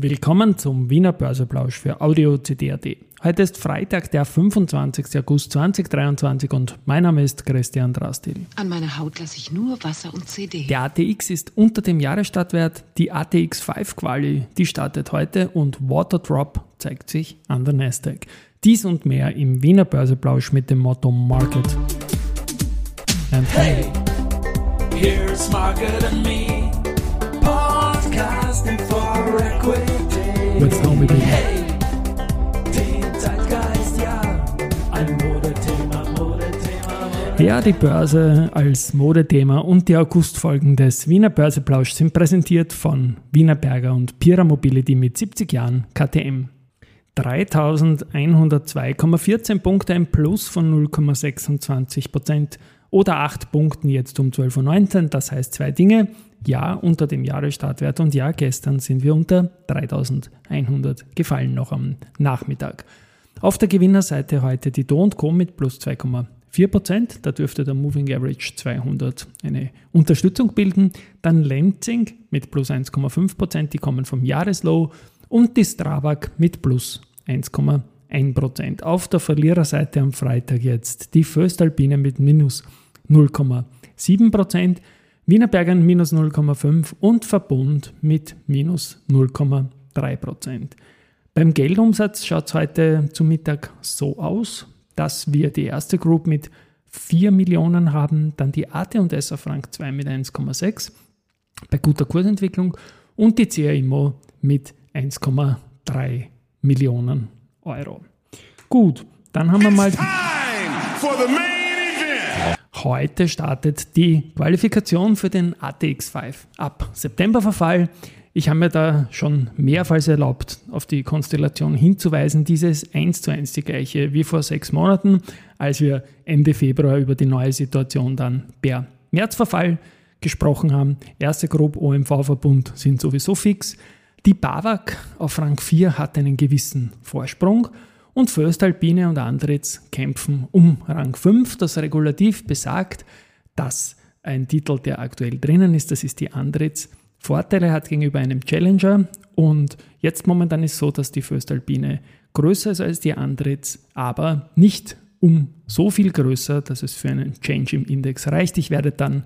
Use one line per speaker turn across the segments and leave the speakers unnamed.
Willkommen zum Wiener Börseplausch für Audio CD.at. Heute ist Freitag, der 25. August 2023 und mein Name ist Christian Drastil.
An meiner Haut lasse ich nur Wasser und CD.
Der ATX ist unter dem Jahresstartwert. Die ATX 5 Quali, die startet heute und Waterdrop zeigt sich an der Nasdaq. Dies und mehr im Wiener Börseplausch mit dem Motto Market.
And hey, here's Market and me, ja.
Ja, die Börse als Modethema und die Augustfolgen des Wiener Börseplausch sind präsentiert von Wiener Berger und Pira Mobility mit 70 Jahren KTM. 3102,14 Punkte, ein Plus von 0,26 Prozent oder 8 Punkten jetzt um 12.19 Uhr. Das heißt zwei Dinge. Ja, unter dem Jahresstartwert und ja, gestern sind wir unter 3100 gefallen noch am Nachmittag. Auf der Gewinnerseite heute die Do Co mit plus 2,4 Prozent. Da dürfte der Moving Average 200 eine Unterstützung bilden. Dann Lenzing mit plus 1,5 Prozent, die kommen vom Jahreslow. Und die Strabag mit plus 1,1 Prozent. Auf der Verliererseite am Freitag jetzt die Föstalpine mit minus 0,7 Prozent. Wienerbergern minus 0,5 und Verbund mit minus 0,3 Prozent. Beim Geldumsatz schaut es heute zu Mittag so aus, dass wir die erste Group mit 4 Millionen haben, dann die AT&S auf Frank 2 mit 1,6 bei guter Kursentwicklung und die CA Immo mit 1,3 Millionen Euro. Gut, dann haben wir mal.
Time for the main.
Heute startet die Qualifikation für den ATX5 ab Septemberverfall. Ich habe mir da schon mehrfach erlaubt, auf die Konstellation hinzuweisen. Dieses 1 zu 1 die gleiche wie vor sechs Monaten, als wir Ende Februar über die neue Situation dann per Märzverfall gesprochen haben. Erste Grupp OMV-Verbund sind sowieso fix. Die BAWAG auf Rang 4 hat einen gewissen Vorsprung und Föstalpine und Andritz kämpfen um Rang 5. Das Regulativ besagt, dass ein Titel, der aktuell drinnen ist, das ist die Andritz, Vorteile hat gegenüber einem Challenger und jetzt momentan ist so, dass die Föstalpine größer ist als die Andritz, aber nicht um so viel größer, dass es für einen Change im Index reicht. Ich werde dann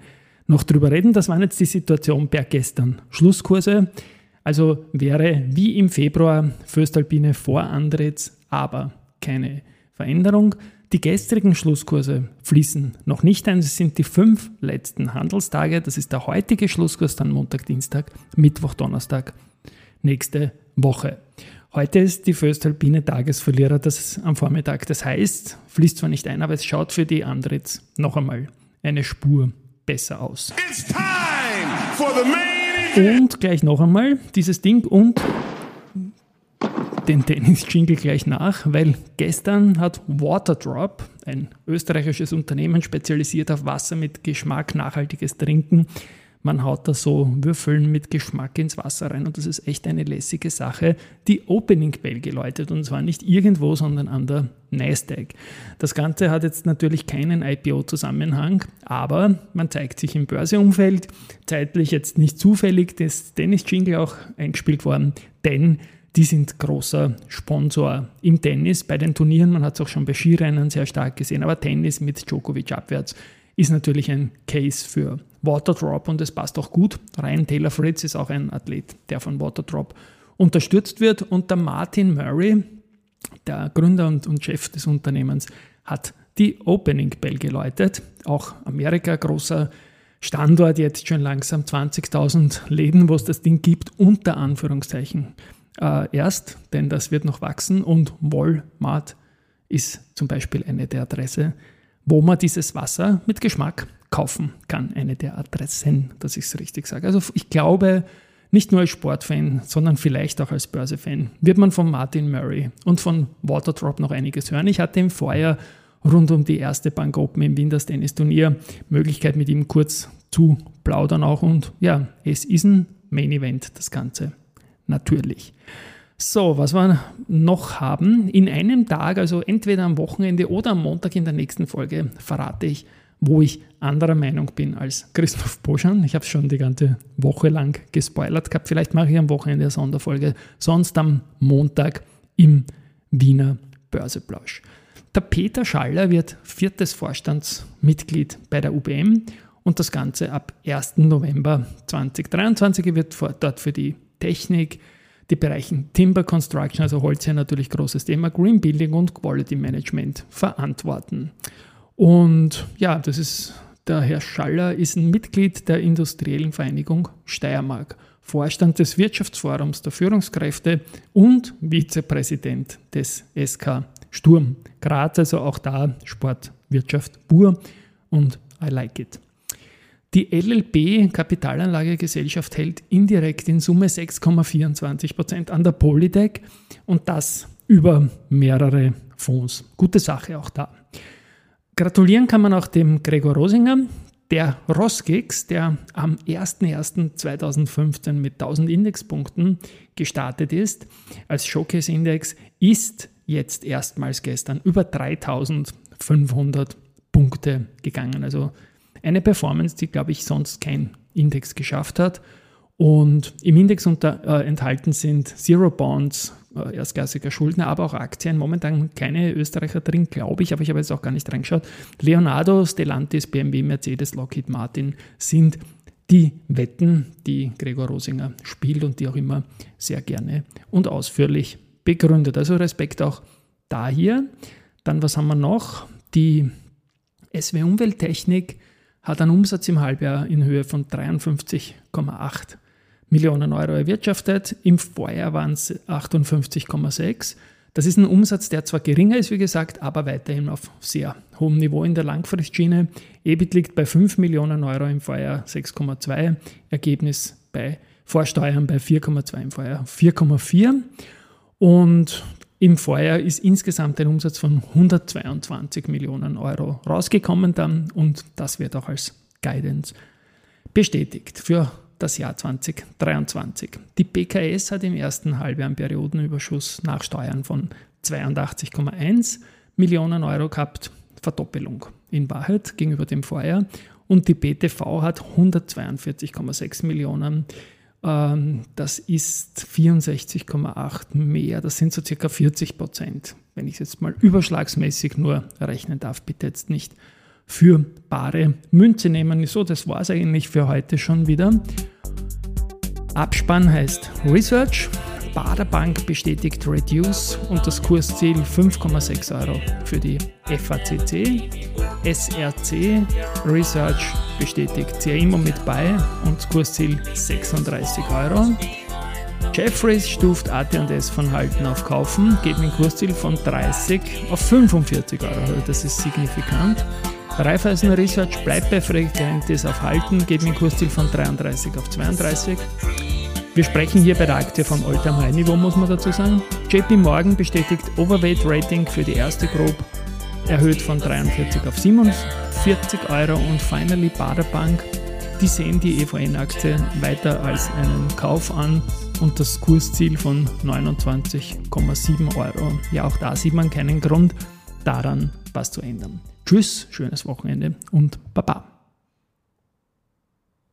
noch drüber reden. Das waren jetzt die Situation per gestern. Schlusskurse. Also wäre wie im Februar Föstalpine vor Andritz, aber keine Veränderung. Die gestrigen Schlusskurse fließen noch nicht ein. Es sind die fünf letzten Handelstage. Das ist der heutige Schlusskurs, dann Montag, Dienstag, Mittwoch, Donnerstag, nächste Woche. Heute ist die Föstalpine Tagesverlierer das am Vormittag. Das heißt, fließt zwar nicht ein, aber es schaut für die Andritz noch einmal eine Spur besser aus. Und gleich noch einmal dieses Ding und den Tennis-Jingle gleich nach, weil gestern hat Waterdrop, ein österreichisches Unternehmen spezialisiert auf Wasser mit Geschmack, nachhaltiges Trinken, man haut da so Würfeln mit Geschmack ins Wasser rein und das ist echt eine lässige Sache, die Opening Bell geläutet und zwar nicht irgendwo, sondern an der Nasdaq. Das Ganze hat jetzt natürlich keinen IPO-Zusammenhang, aber man zeigt sich im Börseumfeld, zeitlich jetzt nicht zufällig das Tennis-Jingle auch eingespielt worden, denn die sind großer Sponsor im Tennis bei den Turnieren. Man hat es auch schon bei Skirennen sehr stark gesehen, aber Tennis mit Djokovic abwärts ist natürlich ein Case für Waterdrop und es passt auch gut. Ryan Taylor Fritz ist auch ein Athlet, der von Waterdrop unterstützt wird und der Martin Murray, der Gründer und, und Chef des Unternehmens, hat die Opening Bell geläutet. Auch Amerika, großer Standort, jetzt schon langsam 20.000 Läden, wo es das Ding gibt, unter Anführungszeichen äh, erst, denn das wird noch wachsen und Walmart ist zum Beispiel eine der Adresse, wo man dieses Wasser mit Geschmack kaufen kann. Eine der Adressen, dass ich es richtig sage. Also ich glaube, nicht nur als Sportfan, sondern vielleicht auch als Börsefan wird man von Martin Murray und von Waterdrop noch einiges hören. Ich hatte im Vorjahr rund um die erste Bank Open im Winters Tennis Turnier Möglichkeit mit ihm kurz zu plaudern auch und ja, es ist ein Main Event das Ganze natürlich. So, was wir noch haben, in einem Tag, also entweder am Wochenende oder am Montag in der nächsten Folge, verrate ich, wo ich anderer Meinung bin als Christoph Boschan. Ich habe es schon die ganze Woche lang gespoilert gehabt. Vielleicht mache ich am Wochenende eine Sonderfolge. Sonst am Montag im Wiener Börseplausch. Der Peter Schaller wird viertes Vorstandsmitglied bei der UBM und das Ganze ab 1. November 2023 er wird dort für die Technik, die Bereichen Timber Construction, also Holz ja natürlich großes Thema, Green Building und Quality Management verantworten. Und ja, das ist der Herr Schaller ist ein Mitglied der Industriellen Vereinigung Steiermark, Vorstand des Wirtschaftsforums der Führungskräfte und Vizepräsident des SK Sturm Graz, also auch da Sport, Wirtschaft pur und I like it. Die LLB Kapitalanlagegesellschaft hält indirekt in Summe 6,24 Prozent an der Polytech und das über mehrere Fonds. Gute Sache auch da. Gratulieren kann man auch dem Gregor Rosinger, der Rosgex, der am 01.01.2015 mit 1000 Indexpunkten gestartet ist, als Showcase-Index, ist jetzt erstmals gestern über 3500 Punkte gegangen. Also eine Performance, die, glaube ich, sonst kein Index geschafft hat. Und im Index unter, äh, enthalten sind Zero Bonds, äh, erstklassiger Schuldner, aber auch Aktien. Momentan keine Österreicher drin, glaube ich, aber ich habe jetzt auch gar nicht reingeschaut. Leonardo, Stellantis, BMW, Mercedes, Lockheed Martin sind die Wetten, die Gregor Rosinger spielt und die auch immer sehr gerne und ausführlich begründet. Also Respekt auch da hier. Dann, was haben wir noch? Die SW Umwelttechnik hat einen Umsatz im Halbjahr in Höhe von 53,8 Millionen Euro erwirtschaftet. Im Vorjahr waren es 58,6. Das ist ein Umsatz, der zwar geringer ist, wie gesagt, aber weiterhin auf sehr hohem Niveau in der Langfristschiene. EBIT liegt bei 5 Millionen Euro im Vorjahr 6,2, Ergebnis bei Vorsteuern bei 4,2 im Vorjahr 4,4. Und im Vorjahr ist insgesamt ein Umsatz von 122 Millionen Euro rausgekommen dann und das wird auch als Guidance bestätigt für das Jahr 2023. Die BKS hat im ersten Halbjahr einen Periodenüberschuss nach Steuern von 82,1 Millionen Euro gehabt, Verdoppelung in Wahrheit gegenüber dem Vorjahr. Und die BTV hat 142,6 Millionen Euro das ist 64,8 mehr. Das sind so circa 40 Prozent. Wenn ich es jetzt mal überschlagsmäßig nur rechnen darf, bitte jetzt nicht für bare Münze nehmen. So, das war es eigentlich für heute schon wieder. Abspann heißt Research. Baderbank bestätigt Reduce und das Kursziel 5,6 Euro für die FACC. SRC Research bestätigt sehr immer mit bei und Kursziel 36 Euro. Jeffries stuft AT&S von Halten auf Kaufen, geht mit Kursziel von 30 auf 45 Euro. Also das ist signifikant. Raiffeisen Research bleibt bei Frequentis auf Halten, geht mit Kursziel von 33 auf 32. Wir sprechen hier bei der Aktie von All-Time High Niveau, muss man dazu sagen. JP Morgan bestätigt Overweight Rating für die erste Group, erhöht von 43 auf 47 Euro und finally Baderbank. Die sehen die EVN-Aktie weiter als einen Kauf an und das Kursziel von 29,7 Euro. Ja, auch da sieht man keinen Grund daran, was zu ändern. Tschüss, schönes Wochenende und Baba.